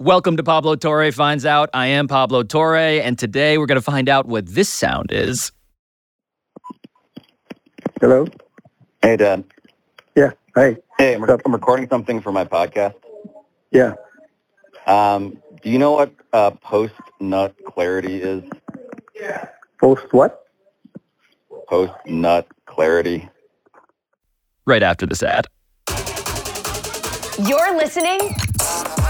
Welcome to Pablo Torre Finds Out. I am Pablo Torre, and today we're going to find out what this sound is. Hello? Hey, Dad. Yeah. Hey. Hey, I'm, I'm recording something for my podcast. Yeah. Um, do you know what uh, post-nut clarity is? Yeah. Post what? Post-nut clarity. Right after this ad. You're listening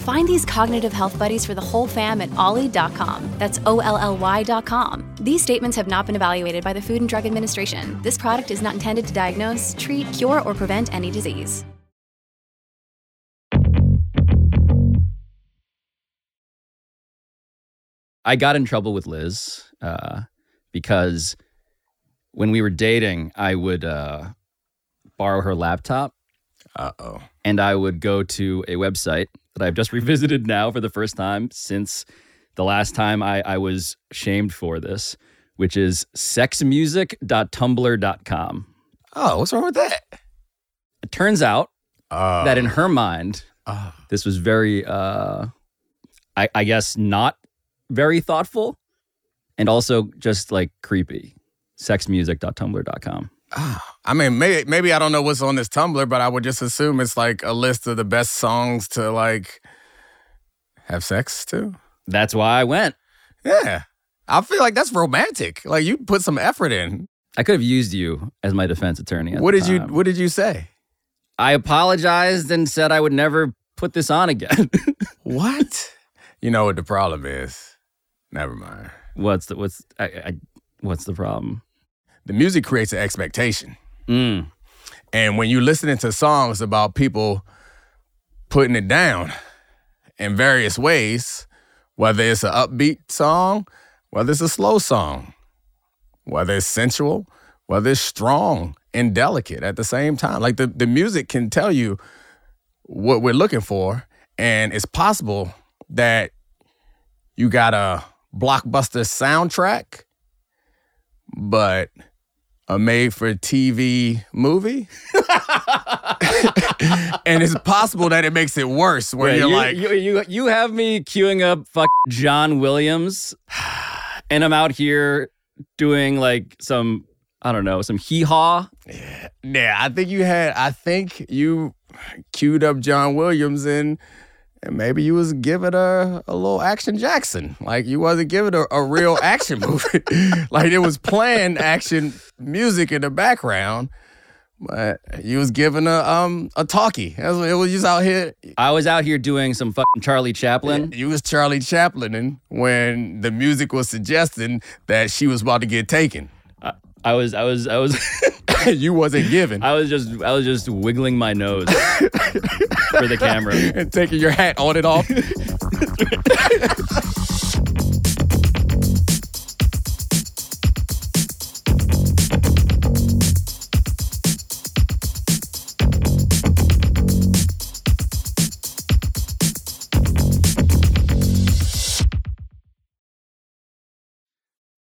Find these cognitive health buddies for the whole fam at olly.com. That's O L L Y.com. These statements have not been evaluated by the Food and Drug Administration. This product is not intended to diagnose, treat, cure, or prevent any disease. I got in trouble with Liz uh, because when we were dating, I would uh, borrow her laptop Uh oh. and I would go to a website that I've just revisited now for the first time since the last time I, I was shamed for this, which is sexmusic.tumblr.com. Oh, what's wrong with that? It turns out Uh, that in her mind, uh, this was very, uh, I, I guess, not very thoughtful and also just like creepy. Sexmusic.tumblr.com. I mean, maybe maybe I don't know what's on this Tumblr, but I would just assume it's like a list of the best songs to like have sex to. That's why I went. Yeah, I feel like that's romantic. Like you put some effort in. I could have used you as my defense attorney. at What did you. What did you say? I apologized and said I would never put this on again. What? you know what the problem is? Never mind. what's the what's I, I, what's the problem? The music creates an expectation. Mm. And when you're listening to songs about people putting it down in various ways, whether it's an upbeat song, whether it's a slow song, whether it's sensual, whether it's strong and delicate at the same time. Like the, the music can tell you what we're looking for. And it's possible that you got a blockbuster soundtrack, but a made for TV movie. and it's possible that it makes it worse where you're you, like, you, you you have me queuing up fuck John Williams, and I'm out here doing like some I don't know some hee haw. yeah, I think you had, I think you queued up John Williams and and maybe you was giving a, a little action Jackson. Like you wasn't giving a, a real action movie. like it was playing action music in the background. But you was giving a um a talkie. That's what- It was just out here. I was out here doing some fucking Charlie Chaplin. You was Charlie Chaplin when the music was suggesting that she was about to get taken. I, was I was I was you wasn't giving. I was just I was just wiggling my nose for the camera. and taking your hat on and off.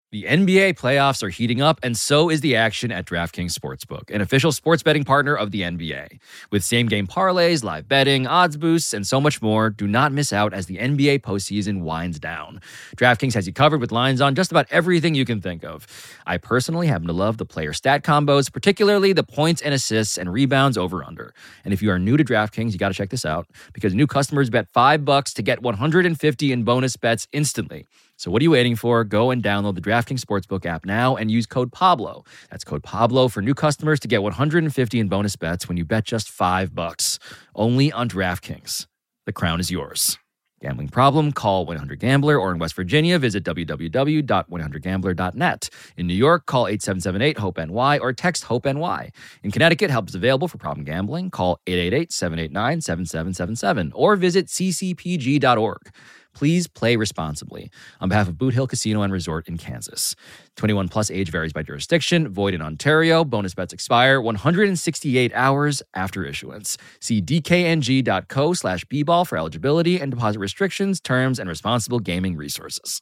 The NBA playoffs are heating up, and so is the action at DraftKings Sportsbook, an official sports betting partner of the NBA. With same game parlays, live betting, odds boosts, and so much more, do not miss out as the NBA postseason winds down. DraftKings has you covered with lines on just about everything you can think of. I personally happen to love the player stat combos, particularly the points and assists and rebounds over under. And if you are new to DraftKings, you got to check this out because new customers bet 5 bucks to get 150 in bonus bets instantly. So what are you waiting for? Go and download the DraftKings Sportsbook app now and use code Pablo. That's code Pablo for new customers to get 150 in bonus bets when you bet just 5 bucks. Only on DraftKings. The crown is yours. Gambling problem? Call 1-800-GAMBLER or in West Virginia, visit www.100gambler.net. In New York, call 8778-HOPE-NY or text HOPE-NY. In Connecticut, help is available for problem gambling. Call 888-789-7777 or visit ccpg.org. Please play responsibly. On behalf of Boot Hill Casino and Resort in Kansas. 21 plus age varies by jurisdiction, void in Ontario. Bonus bets expire 168 hours after issuance. See dkng.co slash bball for eligibility and deposit restrictions, terms, and responsible gaming resources.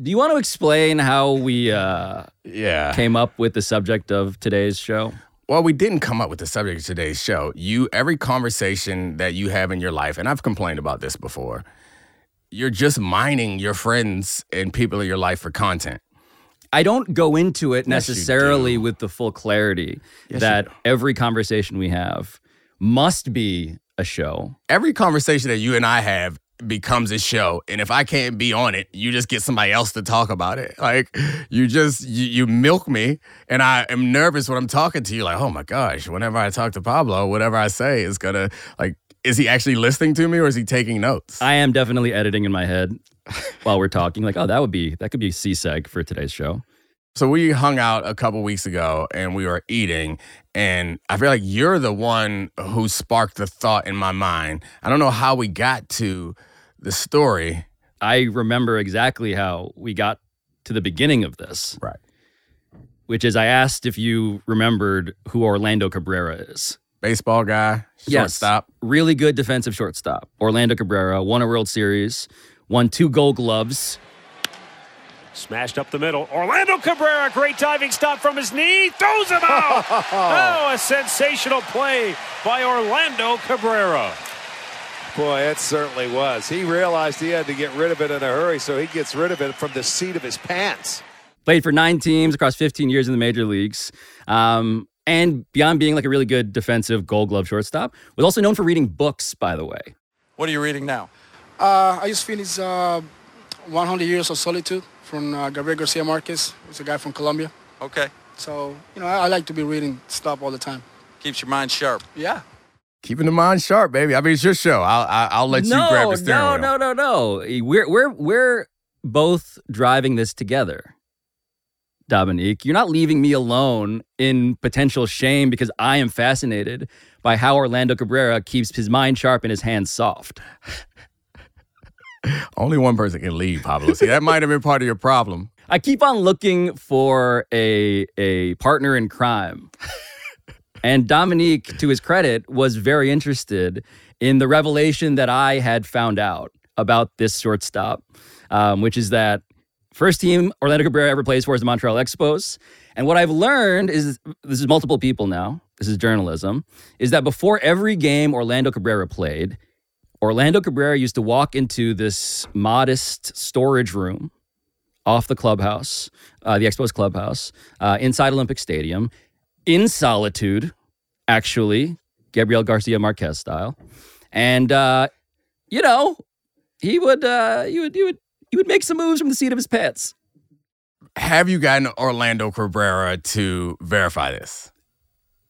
Do you want to explain how we uh, Yeah. came up with the subject of today's show? Well, we didn't come up with the subject of today's show. You, every conversation that you have in your life, and I've complained about this before, you're just mining your friends and people in your life for content. I don't go into it Yes, necessarily with the full clarity Yes, that every conversation we have must be a show. Every conversation that you and I have becomes a show, and if I can't be on it, you just get somebody else to talk about it. Like you just you, you milk me, and I am nervous when I'm talking to you. Like, oh my gosh, whenever I talk to Pablo, whatever I say is gonna like. Is he actually listening to me or is he taking notes? I am definitely editing in my head while we're talking. Like, oh, that would be that could be C seg for today's show. So we hung out a couple weeks ago and we were eating, and I feel like you're the one who sparked the thought in my mind. I don't know how we got to the story. I remember exactly how we got to the beginning of this. Right. Which is I asked if you remembered who Orlando Cabrera is. Baseball guy, Yes. shortstop. Really good defensive shortstop. Orlando Cabrera won a World Series, won two gold gloves. Smashed up the middle. Orlando Cabrera, great diving stop from his knee, throws him out. oh, a sensational play by Orlando Cabrera. Boy, it certainly was. He realized he had to get rid of it in a hurry, so he gets rid of it from the seat of his pants. Played for nine teams across 15 years in the major leagues. Um, and beyond being like a really good defensive gold glove shortstop, was also known for reading books, by the way. What are you reading now? Uh, I just finished uh, 100 Years of Solitude from uh, Gabriel Garcia Marquez. He's a guy from Colombia. Okay. So, you know, I, I like to be reading stuff all the time. Keeps your mind sharp. Yeah. Keeping the mind sharp, baby. I mean, it's your show. I'll, I'll, let no, you grab the steering no, wheel. no, no, no. We're we're we're both driving this together. Domonique, you're not leaving me alone in potential shame because I am fascinated by how Orlando Cabrera keeps his mind sharp and his hands soft. Only one person can leave, Pablo. See, that might have been part of your problem. I keep on looking for a a partner in crime. And Domonique, to his credit, was very interested in the revelation that I had found out about this shortstop, um, which is that first team Orlando Cabrera ever plays for is the Montreal Expos. And what I've learned is this is multiple people now. This is journalism. Is that before every game Orlando Cabrera played, Orlando Cabrera used to walk into this modest storage room off the clubhouse, uh, the Expos clubhouse, uh, inside Olympic Stadium, in solitude, actually, Gabriel Garcia Marquez style, and uh, you know, he would, uh, he would, he would, he would make some moves from the seat of his pants. Have you gotten Orlando Cabrera to verify this?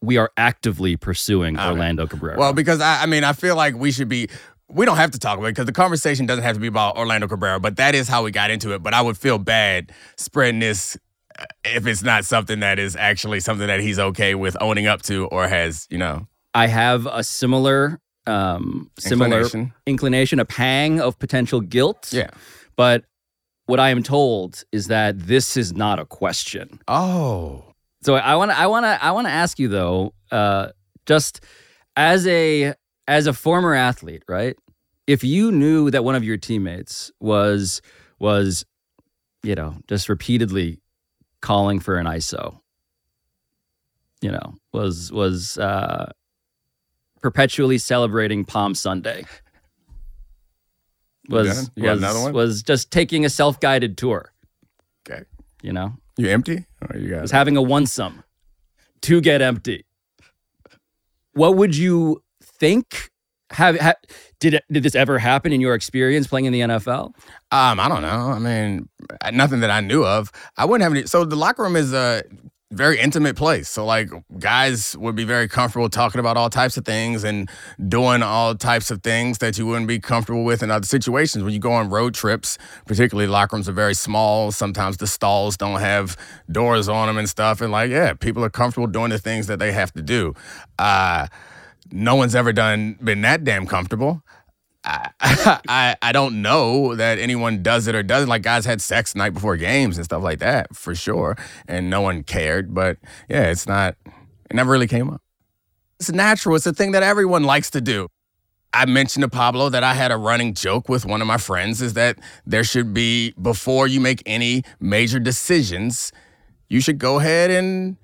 We are actively pursuing. Orlando Cabrera. Well, because I, I mean, I feel like we should be. We don't have to talk about it because the conversation doesn't have to be about Orlando Cabrera, but that is how we got into it. But I would feel bad spreading this if it's not something that is actually something that he's okay with owning up to or has, you know, I have a similar, um, similar Inclination. inclination, a pang of potential guilt. yeah. But what I am told is that this is not a question. Oh, So I want to I want to I want to ask you though, uh, just as a as a former athlete, right? If you knew that one of your teammates was was, you know, just repeatedly calling for an ISO, you know, was was uh, perpetually celebrating Palm Sunday, was it? Was, another one? was just taking a self guided tour, okay. you know, You empty? Or you got was having a onesome to get empty. What would you think? Have, ha did it, did this ever happen in your experience playing in the NFL? Um, I don't know. I mean, nothing that I knew of. I wouldn't have any. So the locker room is a very intimate place. So like guys would be very comfortable talking about all types of things and doing all types of things that you wouldn't be comfortable with in other situations. When you go on road trips, particularly locker rooms are very small. Sometimes the stalls don't have doors on them and stuff. And like, yeah, people are comfortable doing the things that they have to do. Uh, no one's ever done been that damn comfortable. I, I I don't know that anyone does it or doesn't. Like guys had sex night before games and stuff like that for sure, and no one cared. But yeah, it's not. It never really came up. It's natural. It's a thing that everyone likes to do. I mentioned to Pablo that I had a running joke with one of my friends is that there should be before you make any major decisions, you should go ahead and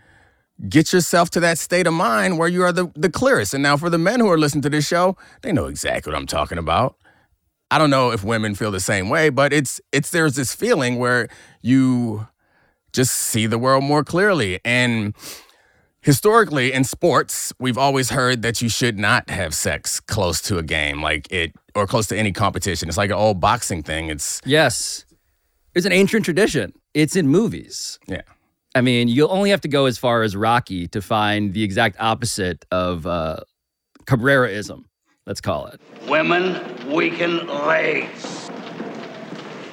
get yourself to that state of mind where you are the, the clearest. And now for the men who are listening to this show, they know exactly what I'm talking about. I don't know if women feel the same way, but it's it's there's this feeling where you just see the world more clearly. And historically in sports, we've always heard that you should not have sex close to a game, like it or close to any competition. It's like an old boxing thing. It's Yes. It's an ancient tradition. It's in movies. yeah. I mean, you'll only have to go as far as Rocky to find the exact opposite of uh, Cabreraism, let's call it. Women weaken legs.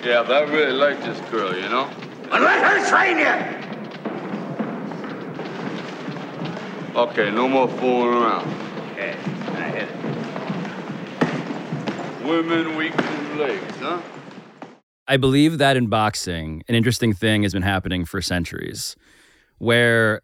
Yeah, but I really like this girl, you know? And let her train you. Okay, no more fooling around. Okay, I hit it. Women weaken legs, huh? I believe that in boxing, an interesting thing has been happening for centuries, where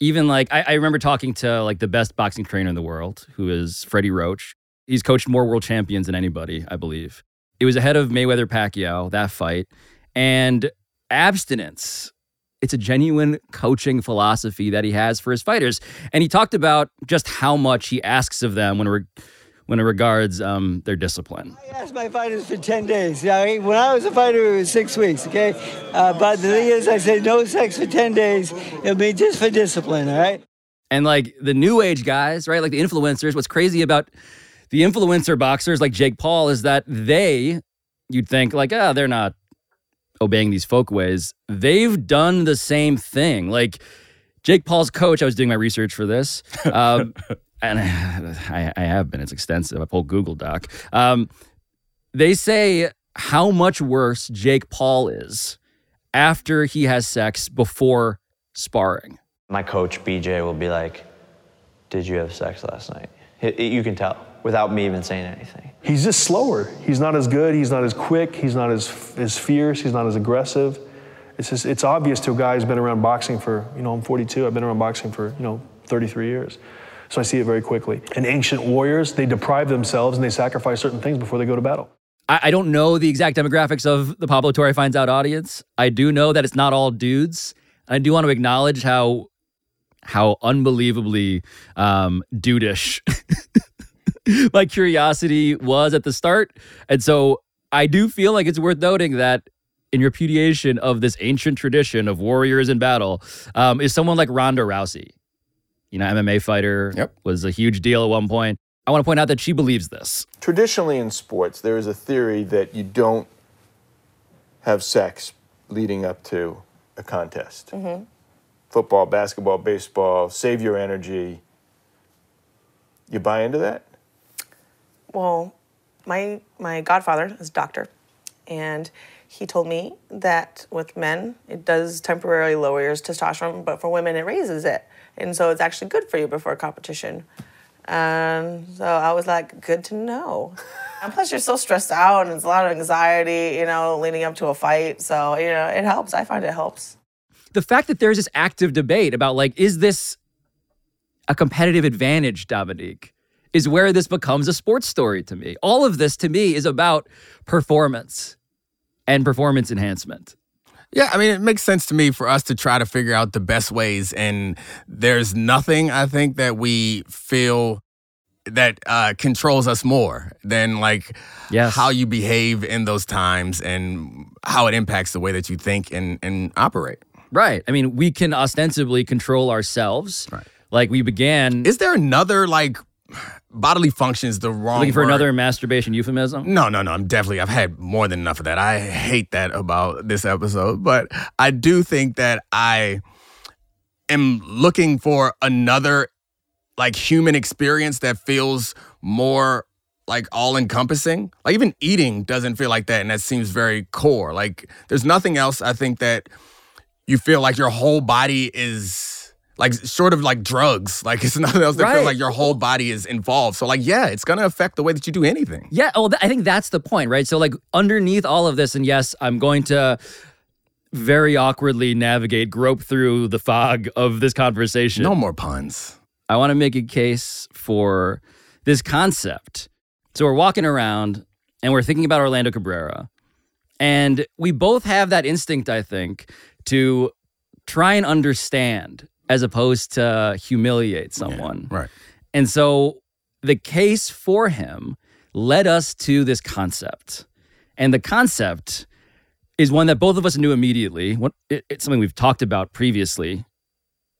even like I, I remember talking to like the best boxing trainer in the world, who is Freddie Roach. He's coached more world champions than anybody, I believe. It was ahead of Mayweather Pacquiao, that fight. And abstinence, it's a genuine coaching philosophy that he has for his fighters. And he talked about just how much he asks of them when it, re- when it regards um, their discipline. I asked my fighters for 10 days. You when I was a fighter, it was six weeks, okay? Uh, but the thing is, I said no sex for 10 days. It'll be just for discipline, all right? And like the new age guys, right? Like the influencers, what's crazy about the influencer boxers like Jake Paul is that they, you'd think like, ah, they're not obeying these folk ways. They've done the same thing. Like Jake Paul's coach, I was doing my research for this. Um, and I, I have been, it's extensive. I pulled Google Doc. Um, they say how much worse Jake Paul is after he has sex before sparring. My coach, BJ, will be like, Did you have sex last night? It- it- you can tell without me even saying anything. He's just slower. He's not as good. He's not as quick. He's not as, as fierce. He's not as aggressive. It's just, it's obvious to a guy who's been around boxing for, you know, I'm 42. I've been around boxing for, you know, 33 years. So I see it very quickly. And ancient warriors, they deprive themselves and they sacrifice certain things before they go to battle. I, don't know the exact demographics of the Pablo Torre Finds Out audience. I do know that it's not all dudes. I do want to acknowledge how how unbelievably um, dudeish my curiosity was at the start, and so I do feel like it's worth noting that in repudiation of this ancient tradition of warriors in battle um, is someone like Ronda Rousey. You know, MMA fighter Yep. was a huge deal at one point. I want to point out that she believes this. Traditionally in sports, there is a theory that you don't have sex leading up to a contest. Mm-hmm. Football, basketball, baseball, save your energy. You buy into that? Well, my my godfather is a doctor, and he told me that with men it does temporarily lower your testosterone, but for women it raises it, and so it's actually good for you before a competition. And so I was like, good to know. And plus, you're so stressed out, and it's a lot of anxiety, you know, leading up to a fight. So you know, it helps. I find it helps. the fact that there's this active debate about like, is this a competitive advantage, Domonique, is where this becomes a sports story to me. All of this to me is about performance and performance enhancement. Yeah, I mean, it makes sense to me for us to try to figure out the best ways. And there's nothing I think that we feel that uh, controls us more than like Yes. how you behave in those times and how it impacts the way that you think and, and operate. Right. I mean, we can ostensibly control ourselves. Right. Like we began. Is there another like bodily functions the wrong looking for word? another masturbation euphemism? No, no, no. I'm definitely. I've had more than enough of that. I hate that about this episode, but I do think that I am looking for another like human experience that feels more like all encompassing. Like even eating doesn't feel like that, and that seems very core. Like there's nothing else. I think that you feel like your whole body is Like sort of like drugs, like it's nothing else that Right. feels like your whole body is involved. So like, yeah, it's gonna affect the way that you do anything. Yeah, oh, th- I think that's the point, right? So, like, underneath all of this, and yes, I'm going to very awkwardly navigate, grope through the fog of this conversation. No more puns. I want to make a case for this concept. So, we're walking around and we're thinking about Orlando Cabrera, and we both have that instinct, I think, to try and understand as opposed to humiliate someone. right. And so the case for him led us to this concept. And the concept is one that both of us knew immediately. It's something we've talked about previously,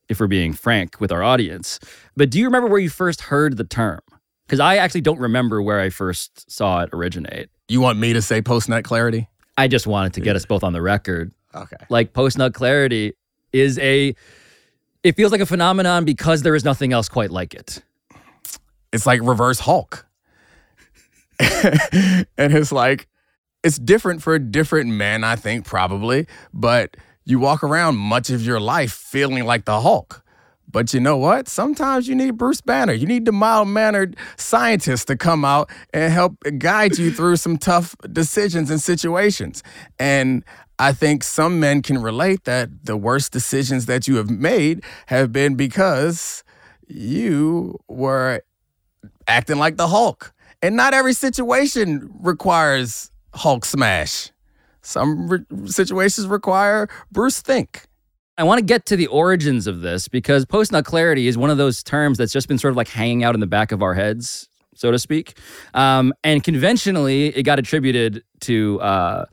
if we're being frank with our audience. But do you remember where you first heard the term? Because I actually don't remember where I first saw it originate. You want me to say post nut clarity? I just wanted to get us both on the record. Okay. Like post nut clarity is a, it feels like a phenomenon because there is nothing else quite like it. It's like reverse Hulk. and it's like, it's different for a different men, I think, probably, but you walk around much of your life feeling like the Hulk. But you know what? Sometimes you need Bruce Banner. You need the mild mannered scientist to come out and help guide you through some tough decisions and situations. And I think some men can relate that the worst decisions that you have made have been because you were acting like the Hulk. And not every situation requires Hulk smash. Some re- situations require Bruce think. I want to get to the origins of this because post nut clarity is one of those terms that's just been sort of like hanging out in the back of our heads, so to speak. Um, and conventionally, it got attributed to. Uh,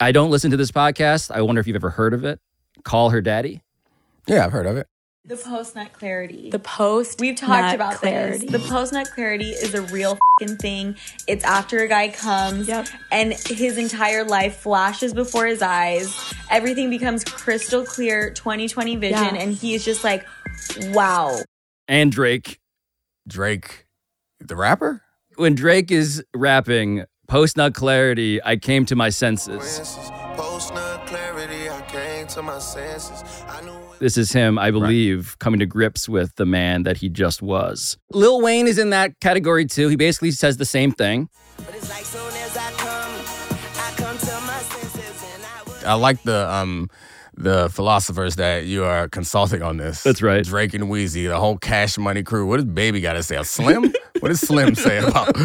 I don't listen to this podcast. I wonder if you've ever heard of it. Call her daddy. Yeah, I've heard of it. The post nut clarity. The post We've talked about clarity. this. The post nut clarity is a real fing thing. It's after a guy comes and his entire life flashes before his eyes. Everything becomes crystal clear, 2020 vision, Yeah. and he's just like, wow. And Drake. Drake, the rapper? When Drake is rapping post nut clarity, I came to my senses. Post nut clarity, I came to my senses. I knew This is him, I believe, coming to grips with the man that he just was. Lil Wayne is in that category too. He basically says the same thing. I like the um the philosophers that you are consulting on this. That's right. Drake and Weezy, the whole Cash Money crew. What does Baby got to say? Slim? what does Slim say about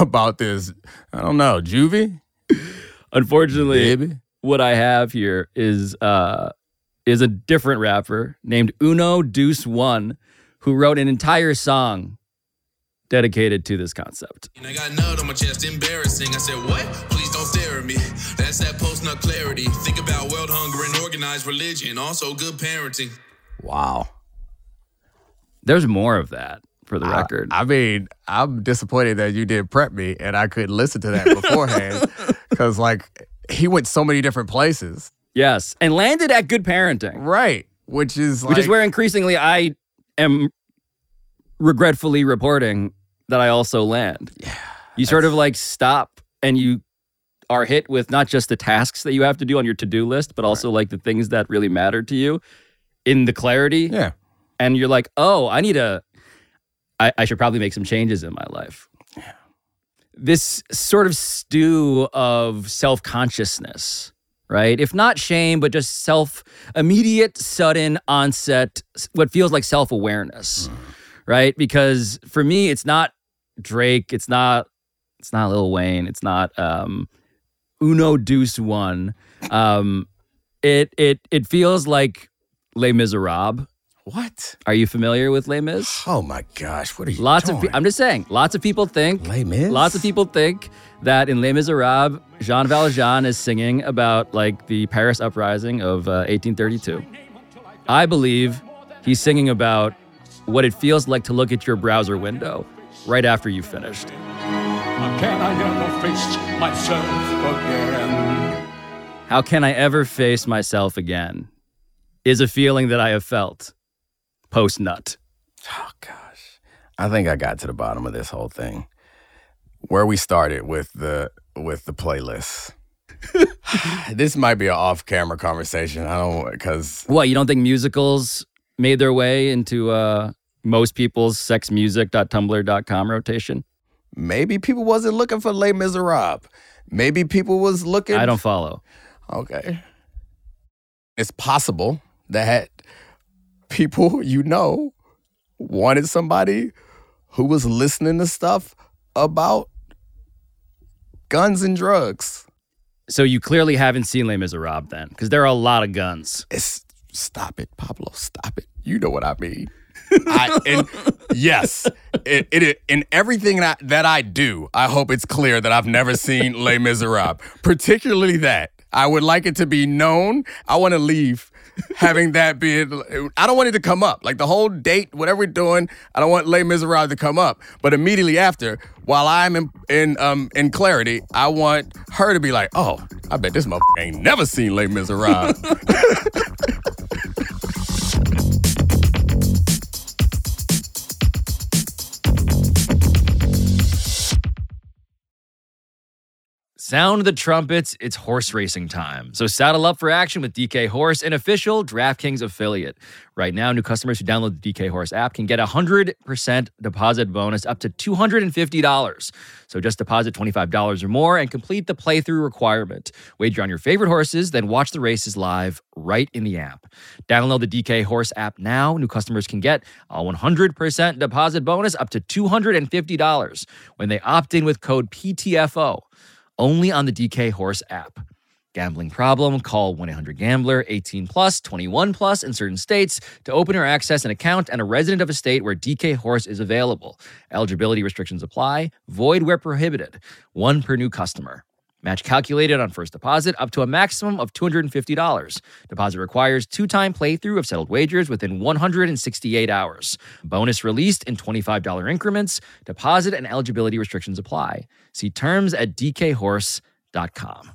about this? I don't know. Juvie? Unfortunately, what I have here is uh is a different rapper named Uno Deuce One, who wrote an entire song dedicated to this concept. And I got nut on my chest, embarrassing. I said, What? Please don't stare at me. That's that post nut clarity. Think about world hunger and organized religion. Also, good parenting. Wow. There's more of that for the I- record. I mean, I'm disappointed that you did prep me and I couldn't listen to that beforehand because, like, he went so many different places. Yes, and landed at good parenting. Right, which is which is where increasingly I am regretfully reporting that I also land. Yeah. You sort of like stop and you are hit with not just the tasks that you have to do on your to-do list, but also like the things that really matter to you in the clarity. Yeah. And you're like, oh, I need a I, I should probably make some changes in my life. Yeah. This sort of stew of self-consciousness, right? If not shame, but just self immediate, sudden onset, what feels like self awareness, mm-hmm. right? Because for me, it's not Drake, it's not it's not Lil Wayne, it's not um, Uno Deuce One. Um, it it it feels like Les Miserables. What? Are you familiar with Les Mis? Oh my gosh, what are you Lots of doing? pe- I'm just saying, lots of people think Les Mis? Lots of people think that in Les Miserables, Jean Valjean is singing about like the Paris uprising of uh, 1832. I believe he's singing about what it feels like to look at your browser window right after you've finished. Can I ever face myself again? How can I ever face myself again? Is a feeling that I have felt post nut. Oh, gosh. I think I got to the bottom of this whole thing. Where we started with the with the playlist. this might be an off-camera conversation. I don't because What, you don't think musicals made their way into uh, most people's sexmusic.tumblr.com rotation? Maybe people wasn't looking for Les Miserables. Maybe people was looking. I don't follow. Okay. It's possible that people you know wanted somebody who was listening to stuff about guns and drugs. So you clearly haven't seen Les Miserables then, because there are a lot of guns. It's stop it, Pablo. Stop it. You know what I mean. I, and yes, it, it in everything that, that I do, I hope it's clear that I've never seen Les Miserables, particularly that. I would like it to be known. I want to leave having that be. I don't want it to come up. Like the whole date, whatever we're doing, I don't want Les Miserables to come up. But immediately after, while I'm in in um in clarity, I want her to be like, "Oh, I bet this motherfucker ain't never seen Les Miserables." Sound the trumpets, it's horse racing time. So saddle up for action with DK Horse, an official DraftKings affiliate. Right now, new customers who download the DK Horse app can get a 100% deposit bonus up to $250. So just deposit $25 or more and complete the playthrough requirement. Wager on your favorite horses, then watch the races live right in the app. Download the DK Horse app now. New customers can get a 100% deposit bonus up to $250 when they opt in with code PTFO only on the DK Horse app. Gambling problem? Call 1-800-GAMBLER 18 plus 21 plus in certain states to open or access an account and a resident of a state where DK Horse is available. Eligibility restrictions apply. Void where prohibited. One per new customer. Match calculated on first deposit up to a maximum of $250. Deposit requires two time playthrough of settled wagers within 168 hours. Bonus released in $25 increments. Deposit and eligibility restrictions apply. See terms at dkhorse.com.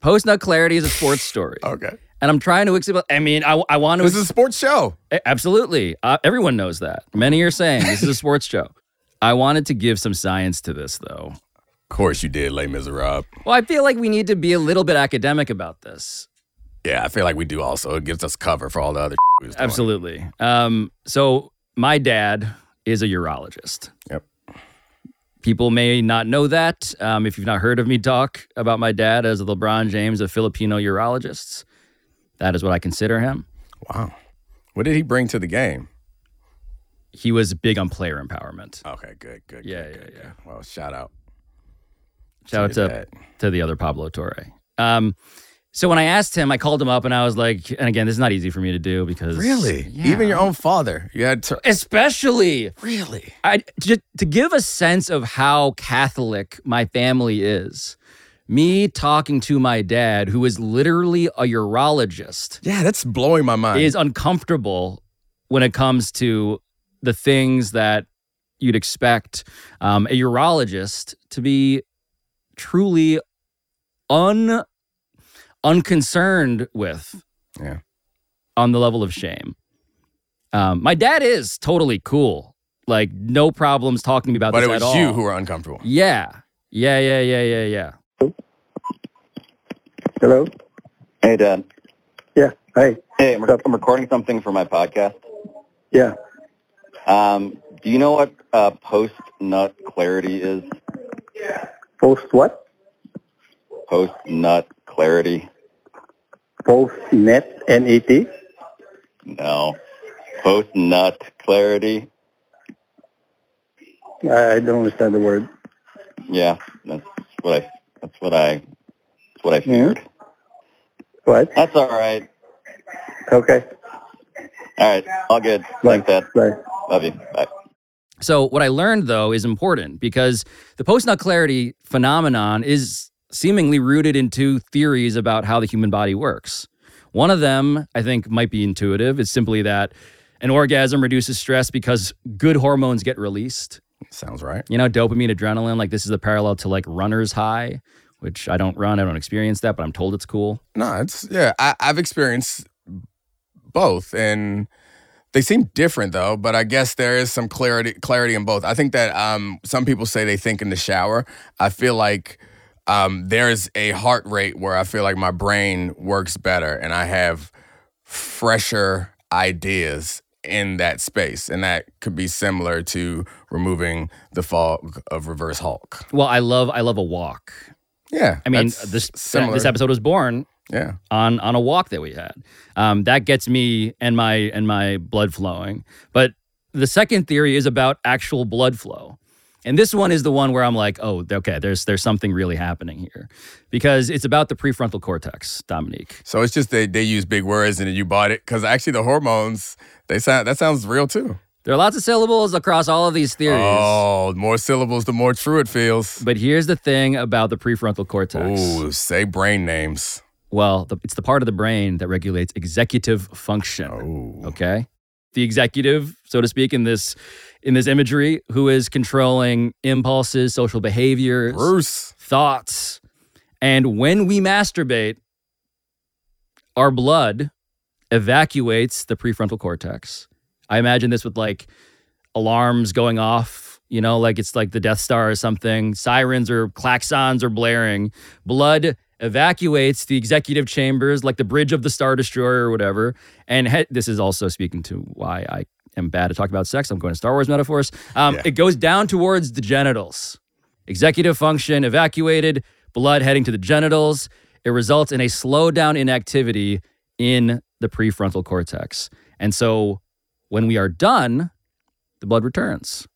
Post nut clarity is a sports story. okay. And I'm trying to explain. I mean, I, I want to. This is a sports show. Absolutely. Uh, everyone knows that. Many are saying this is a sports show. I wanted to give some science to this, though. Of course you did, Les Miserables. Well, I feel like we need to be a little bit academic about this. Yeah, I feel like we do also. It gives us cover for all the other. Absolutely. Um, so, my dad is a urologist. Yep. People may not know that. Um, if you've not heard of me talk about my dad as a LeBron James of Filipino urologists, that is what I consider him. Wow. What did he bring to the game? He was big on player empowerment. Okay, good, good. Yeah, good, yeah, good, yeah. good. Well, shout out. Shout out to, to the other Pablo Torre. Um, so when I asked him, I called him up and I was like, and again, this is not easy for me to do because Really? Yeah. Even your own father. You had to. especially Really? I just to give a sense of how Catholic my family is. Me talking to my dad, who is literally a urologist, Yeah, that's blowing my mind. is uncomfortable when it comes to the things that you'd expect um, a urologist to be truly un unconcerned with Yeah. on the level of shame. Um, my dad is totally cool, like no problems talking to me about this. but this it was at you who were uncomfortable. Yeah, yeah, yeah, yeah, yeah, yeah. Hello. Hey, Dad. Yeah. Hey. Hey, I'm, I'm recording something for my podcast. Yeah. Um, do you know what uh, post nut clarity is? Post what? Post nut clarity? Post net? No. Post nut clarity? I don't understand the word. Yeah, that's what I. That's what I. That's what I feared. What? That's all right. Okay. All right. All good. Thanks, Dad. Bye. Love you. Bye. So what I learned though is important because the post nut clarity phenomenon is seemingly rooted in two theories about how the human body works. One of them, I think, might be intuitive. It's simply that an orgasm reduces stress because good hormones get released. Sounds right. You know, dopamine, adrenaline, like this is the parallel to like runner's high, which I don't run, I don't experience that, but I'm told it's cool. No, it's yeah. I, I've experienced both, and they seem different though. But I guess there is some clarity clarity in both. I think that um, some people say they think in the shower. I feel like um, there's a heart rate where I feel like my brain works better and I have fresher ideas in that space. And that could be similar to removing the fog of Reverse Hulk. Well, I love I love a walk. Yeah. I mean, this similar. this episode was born Yeah. on on a walk that we had. Um, that gets me and my and my blood flowing. But the second theory is about actual blood flow. And this one is the one where I'm like, oh, okay, there's there's something really happening here. Because it's about the prefrontal cortex, Domonique. So it's just they, they use big words and then you bought it. Because actually the hormones, they sound that sounds real too. There are lots of syllables across all of these theories. Oh, the more syllables, the more true it feels. But here's the thing about the prefrontal cortex. Ooh, say brain names. Well, the, it's the part of the brain that regulates executive function. Oh. Okay, the executive, so to speak, in this in this imagery, who is controlling impulses, social behaviors, Bruce. thoughts, and when we masturbate, our blood evacuates the prefrontal cortex. I imagine this with like alarms going off, you know, like it's like the Death Star or something. Sirens or klaxons are blaring. Blood evacuates the executive chambers, like the bridge of the Star Destroyer or whatever. And he- this is also speaking to why I am bad at talking about sex. I'm going to Star Wars metaphors. Um, Yeah. It goes down towards the genitals. Executive function evacuated, blood heading to the genitals. It results in a slowdown in activity in the prefrontal cortex. And so when we are done, the blood returns.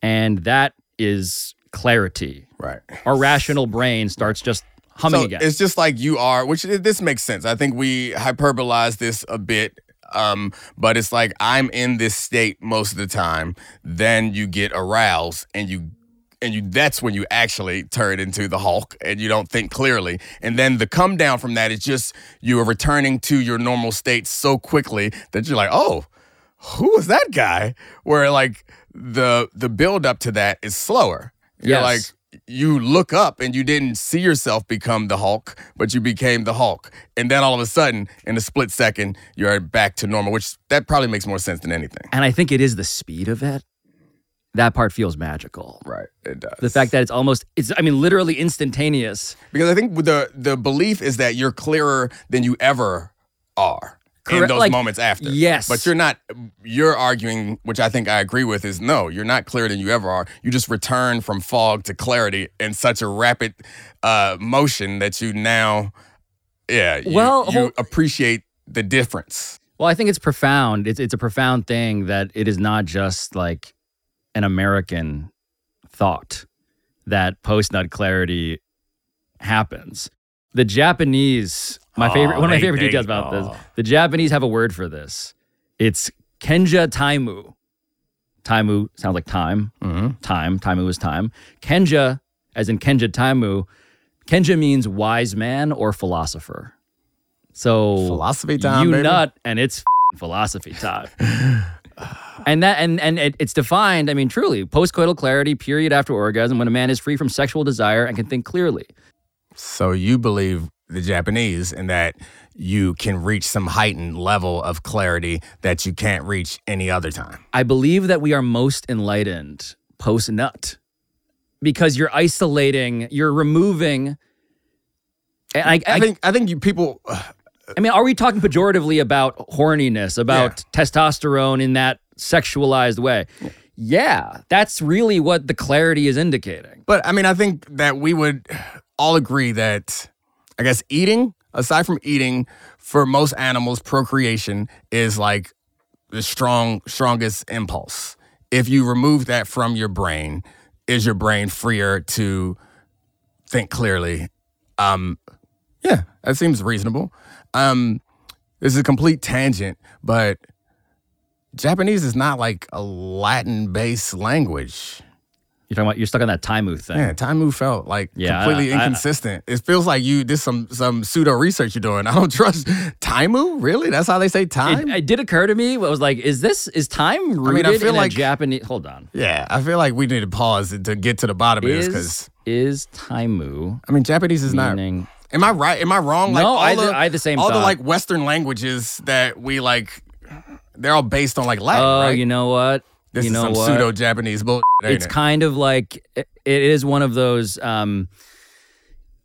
And that is clarity. Right. Our rational brain starts just humming so again. It's just like you are, which this makes sense. I think we hyperbolize this a bit. Um, but it's like I'm in this state most of the time. Then you get aroused and you and you that's when you actually turn into the Hulk and you don't think clearly. And then the come down from that is just you are returning to your normal state so quickly that you're like, oh, who was that guy? Where like the the build up to that is slower. You're Yes. like you look up and you didn't see yourself become the Hulk, but you became the Hulk. And then all of a sudden, in a split second, you're back to normal, which that probably makes more sense than anything. and I think it is the speed of it. That part feels magical. Right. It does. The fact that it's almost it's I mean literally instantaneous. Because I think the the belief is that you're clearer than you ever are in those like, moments after. yes. But you're not you're arguing, which I think I agree with, is no, you're not clearer than you ever are. You just return from fog to clarity in such a rapid uh motion that you now yeah, you, Well, you hold- appreciate the difference. Well, I think it's profound. It's it's a profound thing that it is not just like an American thought that post nut clarity happens. The Japanese, my Oh, favorite, one of my favorite details about this. The Japanese have a word for this. It's Kenja Taimu. Taimu sounds like time. Mm-hmm. Time. Taimu is time. Kenja, as in Kenja Taimu, Kenja means wise man or philosopher. So Philosophy time, You baby. nut, and it's philosophy time. and that and and it, it's defined. I mean, truly, postcoital clarity, period after orgasm, when a man is free from sexual desire and can think clearly. So you believe the Japanese in that you can reach some heightened level of clarity that you can't reach any other time. I believe that we are most enlightened post nut because you're isolating, you're removing. And I, I think I think you people I mean, are we talking pejoratively about horniness, about testosterone in that sexualized way? Yeah, that's really what the clarity is indicating. But I mean, I think that we would all agree that, I guess, eating, aside from eating, for most animals, procreation is like the strong, strongest impulse. If you remove that from your brain, is your brain freer to think clearly? Um, yeah, that seems reasonable. Um, this is a complete tangent, but Japanese is not like a Latin-based language. You're talking about you're stuck on that Taimu thing. Yeah, Taimu felt like Yeah, completely I- I- inconsistent. it feels like you did some some pseudo research you're doing. I don't trust Taimu. Really? That's how they say time? It, it did occur to me. I was like, is this is time rooted I feel in like- Japanese? Hold on. yeah, I feel like we need to pause to get to the bottom of this because is Taimu? I mean Japanese is not. Am I right? Am I wrong? Like No, all I the, I had the same All the like Western languages that we like, they're all based on like Latin, Oh, right? you know what? This you is know some pseudo Japanese bullshit. it's it? kind of like it, is one of those um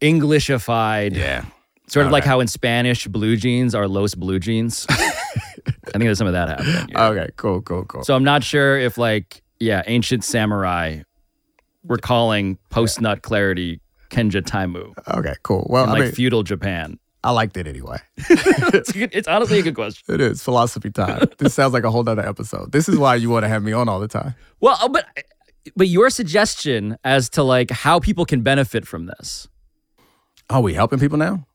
Englishified. Yeah. Sort of like how in Spanish blue jeans are los blue jeans. I think there's some of that happening. here. Okay, cool, cool, cool. So I'm not sure if like yeah, ancient samurai were calling post nut clarity Kenja Taimu. Okay, cool. Well, in I like mean- feudal Japan. I liked it anyway. it's, good- it's honestly a good question. It is philosophy time. this sounds like a whole other episode. This is why you want to have me on all the time. Well, uh, but but your suggestion as to like how people can benefit from this. Are we helping people now?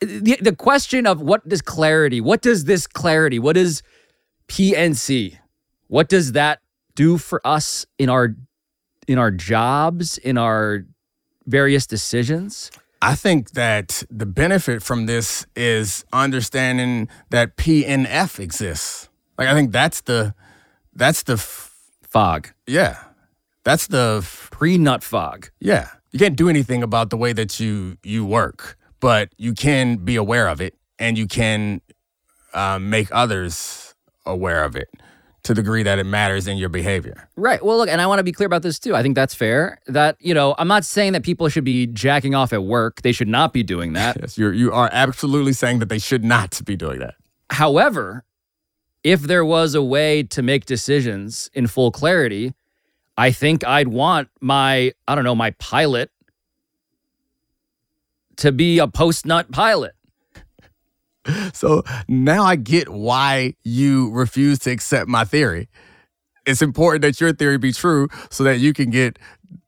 The, the question of what does clarity, what does this clarity, what is PNC? What does that do for us in our in our jobs, in our various decisions? I think that the benefit from this is understanding that PNF exists. Like I think that's the that's the f- fog. Yeah. That's the f- pre-nut fog. Yeah. You can't do anything about the way that you you work, but you can be aware of it and you can uh, make others aware of it to the degree that it matters in your behavior. Right. Well, look, and I want to be clear about this too. I think that's fair. That, you know, I'm not saying that people should be jacking off at work. They should not be doing that. Yes, you're you are absolutely saying that they should not be doing that. However, if there was a way to make decisions in full clarity, I think I'd want my, I don't know, my pilot to be a post nut pilot. So now I get why you refuse to accept my theory. It's important that your theory be true so that you can get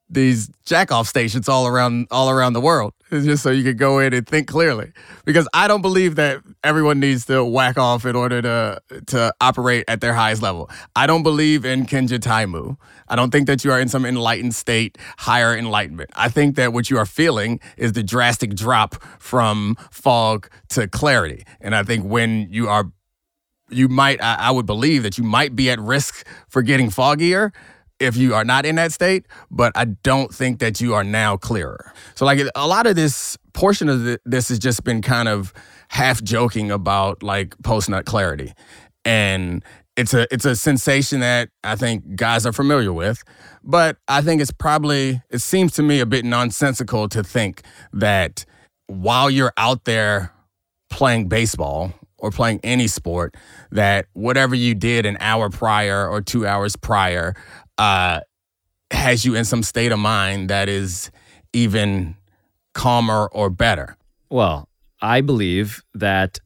these jack off stations all around all around the world. It's just so you can go in and think clearly. Because I don't believe that everyone needs to whack off in order to to operate at their highest level. I don't believe in Kenja Taimu. I don't think that you are in some enlightened state, higher enlightenment. I think that what you are feeling is the drastic drop from fog to clarity. And I think when you are you might I, I would believe that you might be at risk for getting foggier if you are not in that state but i don't think that you are now clearer. So like a lot of this portion of the, this has just been kind of half joking about like post nut clarity. And it's a it's a sensation that i think guys are familiar with but i think it's probably it seems to me a bit nonsensical to think that while you're out there playing baseball or playing any sport that whatever you did an hour prior or two hours prior uh, has you in some state of mind that is even calmer or better. Well, I believe that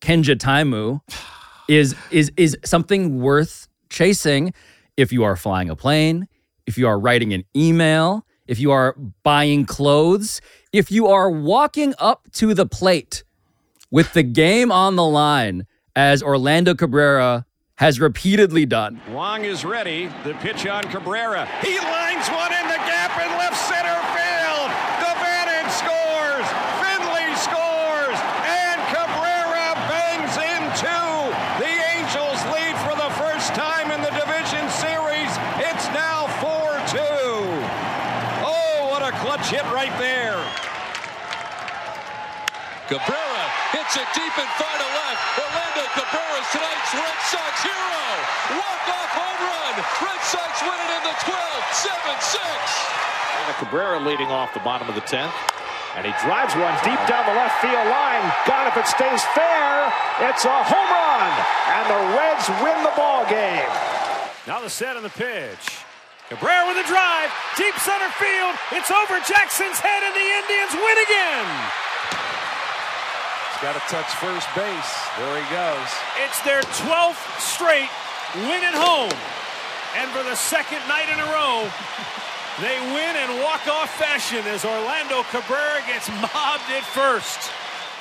Kenja Taimu is is is something worth chasing if you are flying a plane, if you are writing an email, if you are buying clothes, if you are walking up to the plate with the game on the line as Orlando Cabrera has repeatedly done. Wong is ready. The pitch on Cabrera. He lines one in left center field. DaVanon scores. Finley scores. And Cabrera bangs in two. The Angels lead for the first time in the division series. It's now 4 2. Oh, what a clutch hit right there. Cabrera hits it deep and far to left. Orlando Cabrera's tonight's Red Sox hero. Walk-off home run. Red Sox win it in the 12th, 7-6. Cabrera leading off the bottom of the 10th. And he drives one deep down the left field line. God, if it stays fair, it's a home run. And the Reds win the ball game. Now the set and the pitch. Cabrera with a drive. Deep center field. It's over Jackson's head, and the Indians win again. He's got to touch first base. There he goes. It's their 12th straight win at home. And for the second night in a row, they win in walk-off fashion as Orlando Cabrera gets mobbed at first.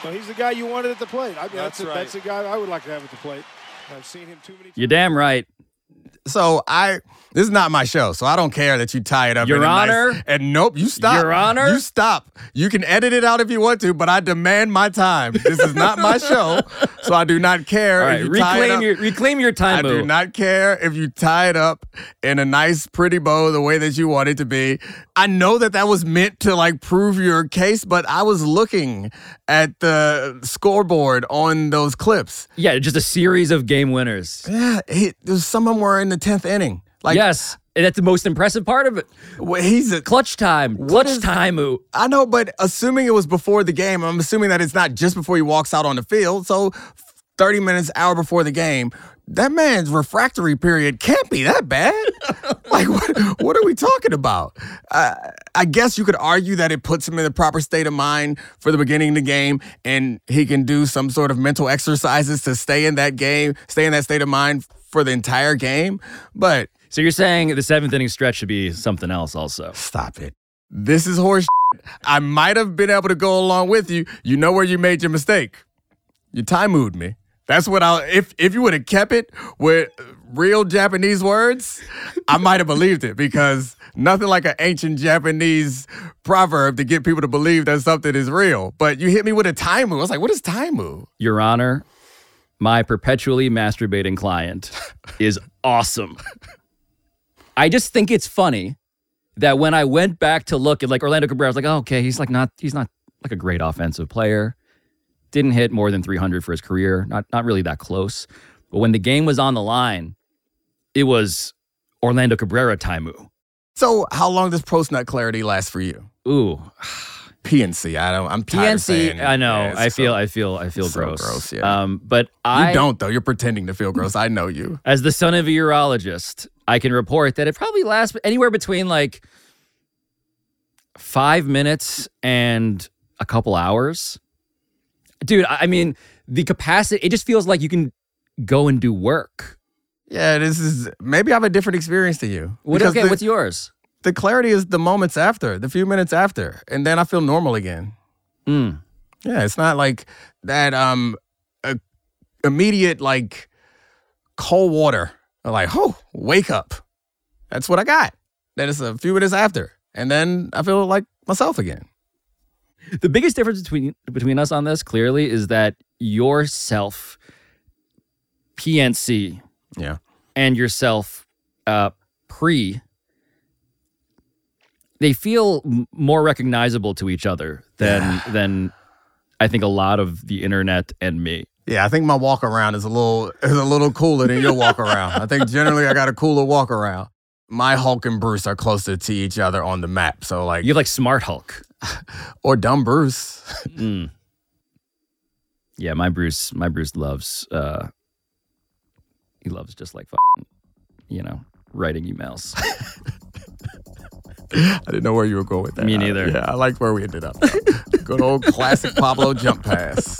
Well, he's the guy you wanted at the plate. I mean, that's, That's a, right. that's a guy I would like to have at the plate. I've seen him too many You're damn right. So I this is not my show, so I don't care that you tie it up. Your in a nice- Honor? and nope, you stop. Your Honor? you stop. You can edit it out if you want to, but I demand my time. This is not my show, so I do not care. All right, you reclaim your reclaim your time. I do not care if you tie it up in a nice, pretty bow the way that you want it to be. I know that that was meant to like prove your case, but I was looking at the scoreboard on those clips. Yeah, just a series of game winners. Yeah, it, there's some of them were in the tenth inning. Like, yes, And that's the most impressive part of it. Well, he's a clutch time. Clutch time. I know, but assuming it was before the game, I'm assuming that it's not just before he walks out on the field. So 30 minutes, hour before the game, that man's refractory period can't be that bad. like, what, what are we talking about? Uh, I guess you could argue that it puts him in the proper state of mind for the beginning of the game, and he can do some sort of mental exercises to stay in that game, stay in that state of mind for the entire game. But So you're saying the seventh inning stretch should be something else also. Stop it. This is horse. I might have been able to go along with you. You know where you made your mistake. You time moved me. That's what I'll. If if you would have kept it with real Japanese words, I might have believed it because nothing like an ancient Japanese proverb to get people to believe that something is real. But you hit me with a time move. I was like, what is time move? Your Honor, my perpetually masturbating client is awesome. I just think it's funny that when I went back to look at like Orlando Cabrera, I was like, oh, okay, he's like not he's not like a great offensive player. Didn't hit more than 300 for his career. Not not really that close. But when the game was on the line, it was Orlando Cabrera Taimu. So how long does post nut clarity last for you? Ooh. PNC. I don't. I'm tired of saying PNC. I know. Yeah, I feel I feel I feel so gross. gross, yeah. Um, but I you don't though. You're pretending to feel gross. I know you. as the son of a urologist, I can report that it probably lasts anywhere between like five minutes and a couple hours. Dude, I mean, the capacity, it just feels like you can go and do work. Yeah, this is maybe I have a different experience to you. What, okay, the- what's yours? The clarity is the moments after, the few minutes after, and then I feel normal again. Mm. Yeah, it's not like that um uh, immediate like cold water. Like, oh, wake up. That's what I got. Then it's a few minutes after, and then I feel like myself again. The biggest difference between between us on this clearly is that yourself PNC Yeah. and yourself uh pre they feel more recognizable to each other than than I think a lot of the internet and me. Yeah, I think my walk around is a little is a little cooler than your walk around. I think generally I got a cooler walk around. My Hulk and Bruce are closer to each other on the map. So like You have like smart Hulk. or dumb Bruce. Mm. Yeah, my Bruce, my Bruce loves uh he loves just like fucking, you know, writing emails. I didn't know where you were going with that. Me I- neither. yeah, I like where we ended up. Good old classic Pablo jump pass.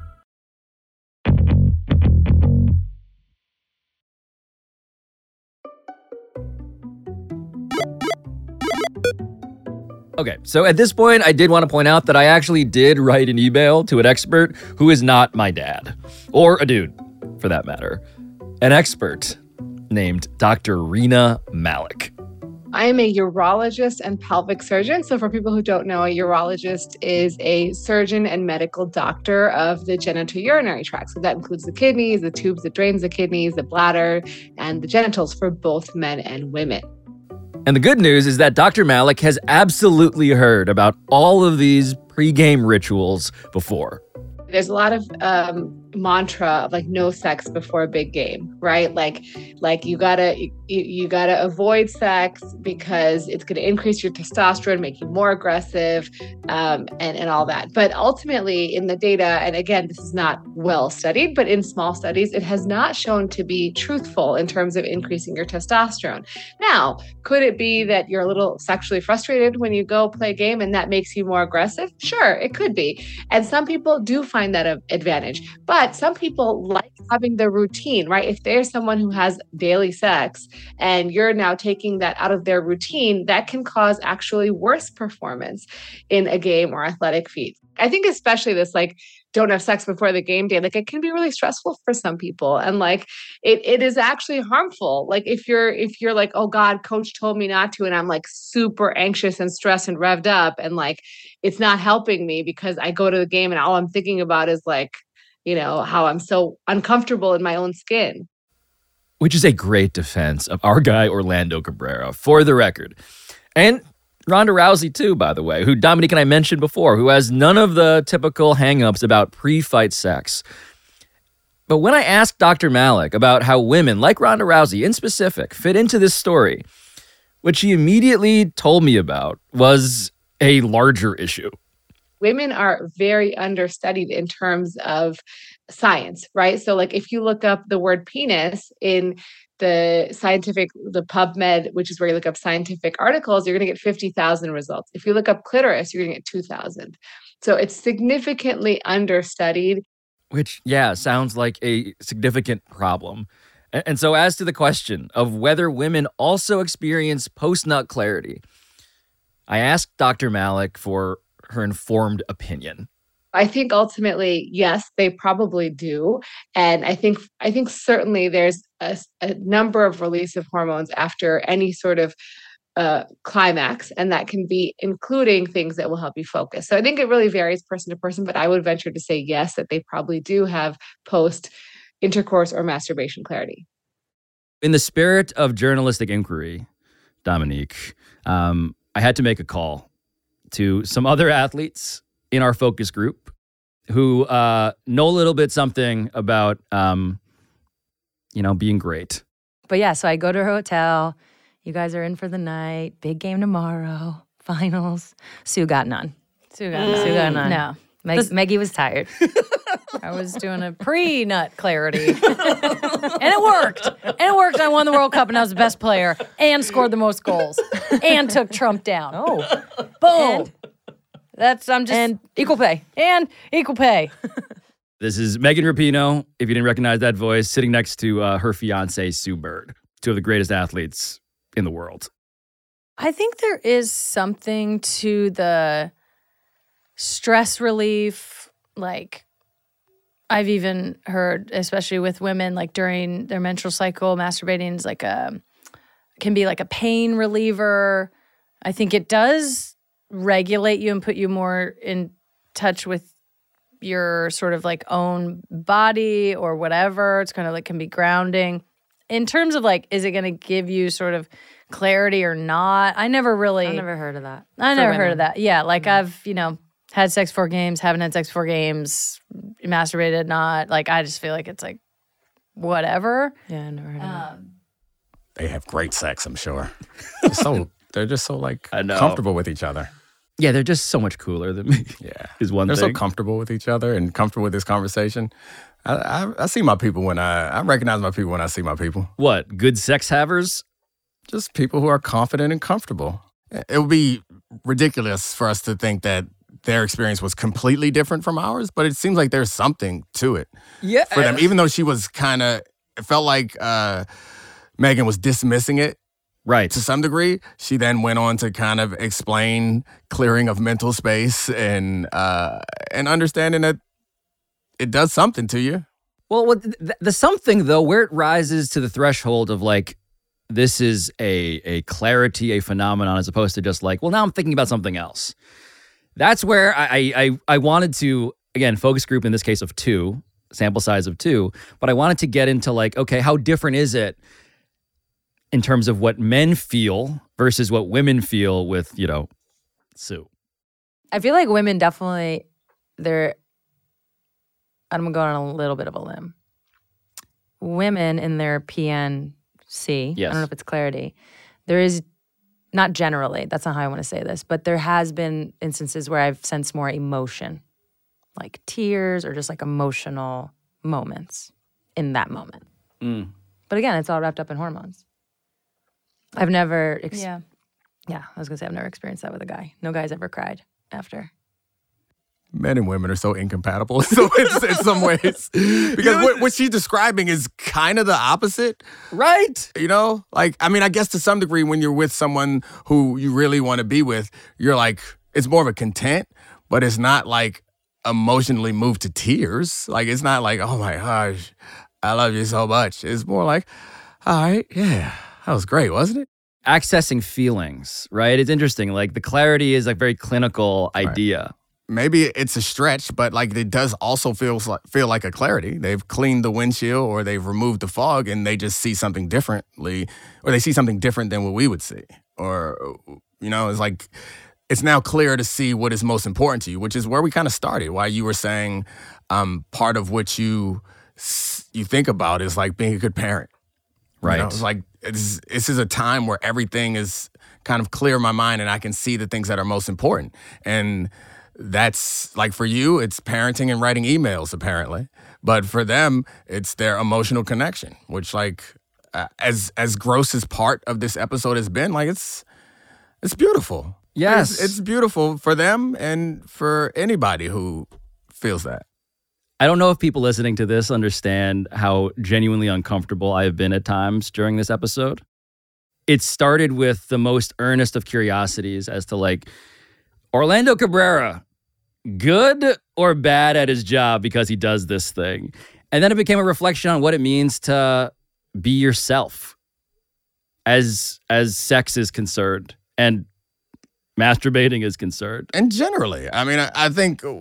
Okay, so at this point, I did want to point out that I actually did write an email to an expert who is not my dad, or a dude, for that matter. An expert named Dr. Rena Malik. I am a urologist and pelvic surgeon. So, for people who don't know, a urologist is a surgeon and medical doctor of the genitourinary tract. So, that includes the kidneys, the tubes that drains the kidneys, the bladder, and the genitals for both men and women. And the good news is that Dr. Malik has absolutely heard about all of these pregame rituals before. There's a lot of um, mantra of like no sex before a big game, right? Like, like you gotta you, you gotta avoid sex because it's gonna increase your testosterone, make you more aggressive, um, and and all that. But ultimately, in the data, and again, this is not well studied, but in small studies, it has not shown to be truthful in terms of increasing your testosterone. Now, could it be that you're a little sexually frustrated when you go play a game and that makes you more aggressive? Sure, it could be. And some people do find that an advantage. But some people like having the routine, right? If there's someone who has daily sex and you're now taking that out of their routine, that can cause actually worse performance in a game or athletic feat. I think especially this like don't have sex before the game day, like it can be really stressful for some people. And like it it is actually harmful. Like if you're if you're like, oh God, coach told me not to, and I'm like super anxious and stressed and revved up, and like it's not helping me because I go to the game and all I'm thinking about is like, you know, how I'm so uncomfortable in my own skin. which is a great defense of our guy Orlando Cabrera, for the record. And Ronda Rousey, too, by the way, who Domonique and I mentioned before, who has none of the typical hangups about pre fight sex. But when I asked Dr. Malik about how women, like Ronda Rousey in specific, fit into this story, what she immediately told me about was a larger issue. Women are very understudied in terms of science, right? So, like, if you look up the word penis in the scientific, the PubMed, which is where you look up scientific articles, you're going to get 50,000 results. If you look up clitoris, you're going to get 2,000. So, it's significantly understudied. Which, yeah, sounds like a significant problem. And so, as to the question of whether women also experience post nut clarity, I asked Dr. Malik for her informed opinion. I think ultimately, yes, they probably do, and I think I think certainly there's a number of release of hormones after any sort of uh, climax, and that can be including things that will help you focus. So I think it really varies person to person, but I would venture to say yes, that they probably do have post intercourse or masturbation clarity. In the spirit of journalistic inquiry, Domonique, um, I had to make a call to some other athletes in our focus group who uh, know a little bit something about, um, you know, being great. But yeah, so I go to her hotel. You guys are in for the night. Big game tomorrow. Finals. Sue got none. Sue got none. Sue got none. No. Meg- This- Maggie was tired. I was doing a pre nut clarity. and it worked. And it worked. I won the World Cup and I was the best player and scored the most goals and took Trump down. Oh. Boom. That's, I'm just. And equal pay. And equal pay. This is Megan Rapinoe, if you didn't recognize that voice, sitting next to uh, her fiance, Sue Bird, two of the greatest athletes in the world. I think there is something to the stress relief. Like, I've even heard, especially with women, like during their menstrual cycle, masturbating is like a can be like a pain reliever. I think it does regulate you and put you more in touch with your sort of like own body or whatever. It's kind of like can be grounding. In terms of like, is it going to give you sort of clarity or not? I never really. I never heard of that. I never heard of that. Yeah, like mm-hmm. I've you know had sex four games, haven't had sex four games, masturbated not. Like I just feel like it's like whatever. Yeah, I never heard of that. Um, they have great sex, I'm sure. They're so they're just so like know. comfortable with each other. Yeah, they're just so much cooler than me. Yeah, is one they're thing. so comfortable with each other and comfortable with this conversation. I, I, I see my people when I I recognize my people when I see my people. What good sex havers? Just people who are confident and comfortable. It would be ridiculous for us to think that their experience was completely different from ours, but it seems like there's something to it Yeah. for them. Even though she was kind of, it felt like uh, Megan was dismissing it. Right. To some degree, she then went on to kind of explain clearing of mental space and uh, and understanding that it does something to you. Well, what the, the something though, where it rises to the threshold of like, this is a a clarity, a phenomenon, as opposed to just like, well, now I'm thinking about something else. That's where I I I, wanted to again focus group in this case of two sample size of two, but I wanted to get into like, okay, how different is it in terms of what men feel versus what women feel with you know Sue. I feel like women definitely they're I'm gonna go on a little bit of a limb. Women in their PNC, I don't know if it's clarity. There is not generally, that's not how I want to say this, but there has been instances where I've sensed more emotion, like tears or just like emotional moments in that moment. Mm. But again, it's all wrapped up in hormones. I've never ex- Yeah. Yeah, I was gonna say I've never experienced that with a guy. No guy's ever cried after. Men and women are so incompatible so in, in some ways because what, what she's describing is kind of the opposite right you know like i mean i guess to some degree when you're with someone who you really want to be with you're like it's more of a content but it's not like emotionally moved to tears. Like it's not like, oh my gosh, I love you so much. It's more like, all right, yeah, that was great, wasn't it? Accessing feelings, right? It's interesting. Like the clarity is like very clinical idea. Maybe it's a stretch, but like it does also feels like feel like a clarity. They've cleaned the windshield or they've removed the fog and they just see something differently or they see something different than what we would see. Or you know, it's like it's now clear to see what is most important to you, which is where we kind of started. Why you were saying um, part of what you you think about is like being a good parent. Right. You know, it's like it's, this is a time where everything is kind of clear in my mind and I can see the things that are most important. And that's like for you, it's parenting and writing emails, apparently. But for them, it's their emotional connection, which like uh, as as gross as part of this episode has been, like it's it's beautiful. Yes. It's, it's beautiful for them and for anybody who feels that. I don't know if people listening to this understand how genuinely uncomfortable I have been at times during this episode. It started with the most earnest of curiosities as to like Orlando Cabrera, good or bad at his job because he does this thing. And then it became a reflection on what it means to be yourself as as sex is concerned and masturbating is concerned. And generally, I mean, I, I think uh,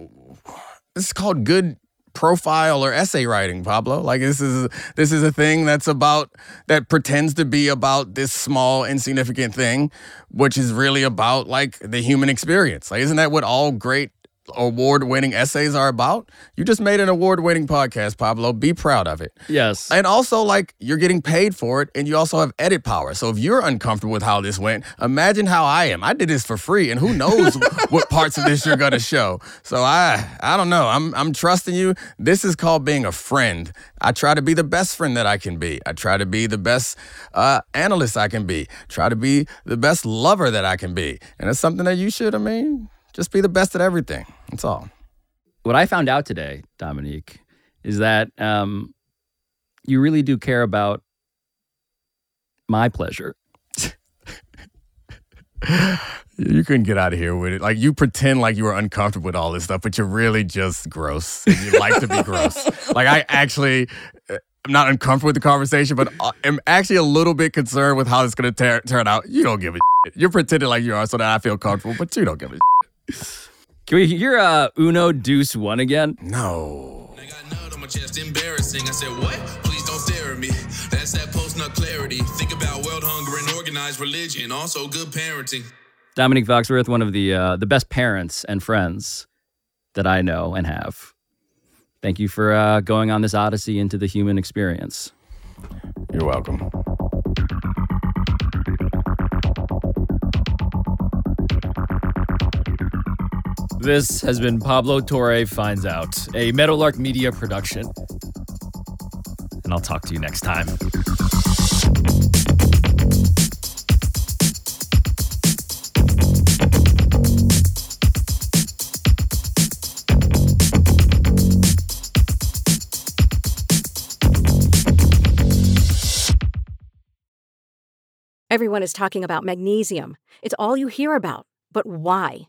this is called good profile or essay writing pablo. Like this is this is a thing that's about that pretends to be about this small insignificant thing which is really about like the human experience. Like isn't that what all great award winning essays are about. You just made an award winning podcast, Pablo. Be proud of it. Yes. And also, like, you're getting paid for it and you also have edit power. So if you're uncomfortable with how this went, imagine how I am. I did this for free and who knows what parts of this you're going to show. So I I don't know. I'm I'm trusting you. This is called being a friend. I try to be the best friend that I can be. I try to be the best uh, analyst I can be. Try to be the best lover that I can be. And it's something that you should, I mean, just be the best at everything. That's all. What I found out today, Domonique, is that um, you really do care about my pleasure. You couldn't get out of here with it. Like you pretend like you were uncomfortable with all this stuff, but you're really just gross. And you like to be gross. Like I actually, uh, I'm not uncomfortable with the conversation, but I- am actually a little bit concerned with how it's going to turn out. You don't give a shit. You're pretending like you are so that I feel comfortable, but you don't give a shit. Can we hear uh, Uno Deuce One again? No. I got nut on my chest, embarrassing. I said, What? Please don't stare at me. That's that post nut clarity. Think about world hunger and organized religion. Also, good parenting. Domonique Foxworth, one of the uh, the best parents and friends that I know and have. Thank you for uh, going on this odyssey into the human experience. You're welcome. This has been Pablo Torre Finds Out, a Meadowlark Media production. And I'll talk to you next time. Everyone is talking about magnesium. It's all you hear about. But why?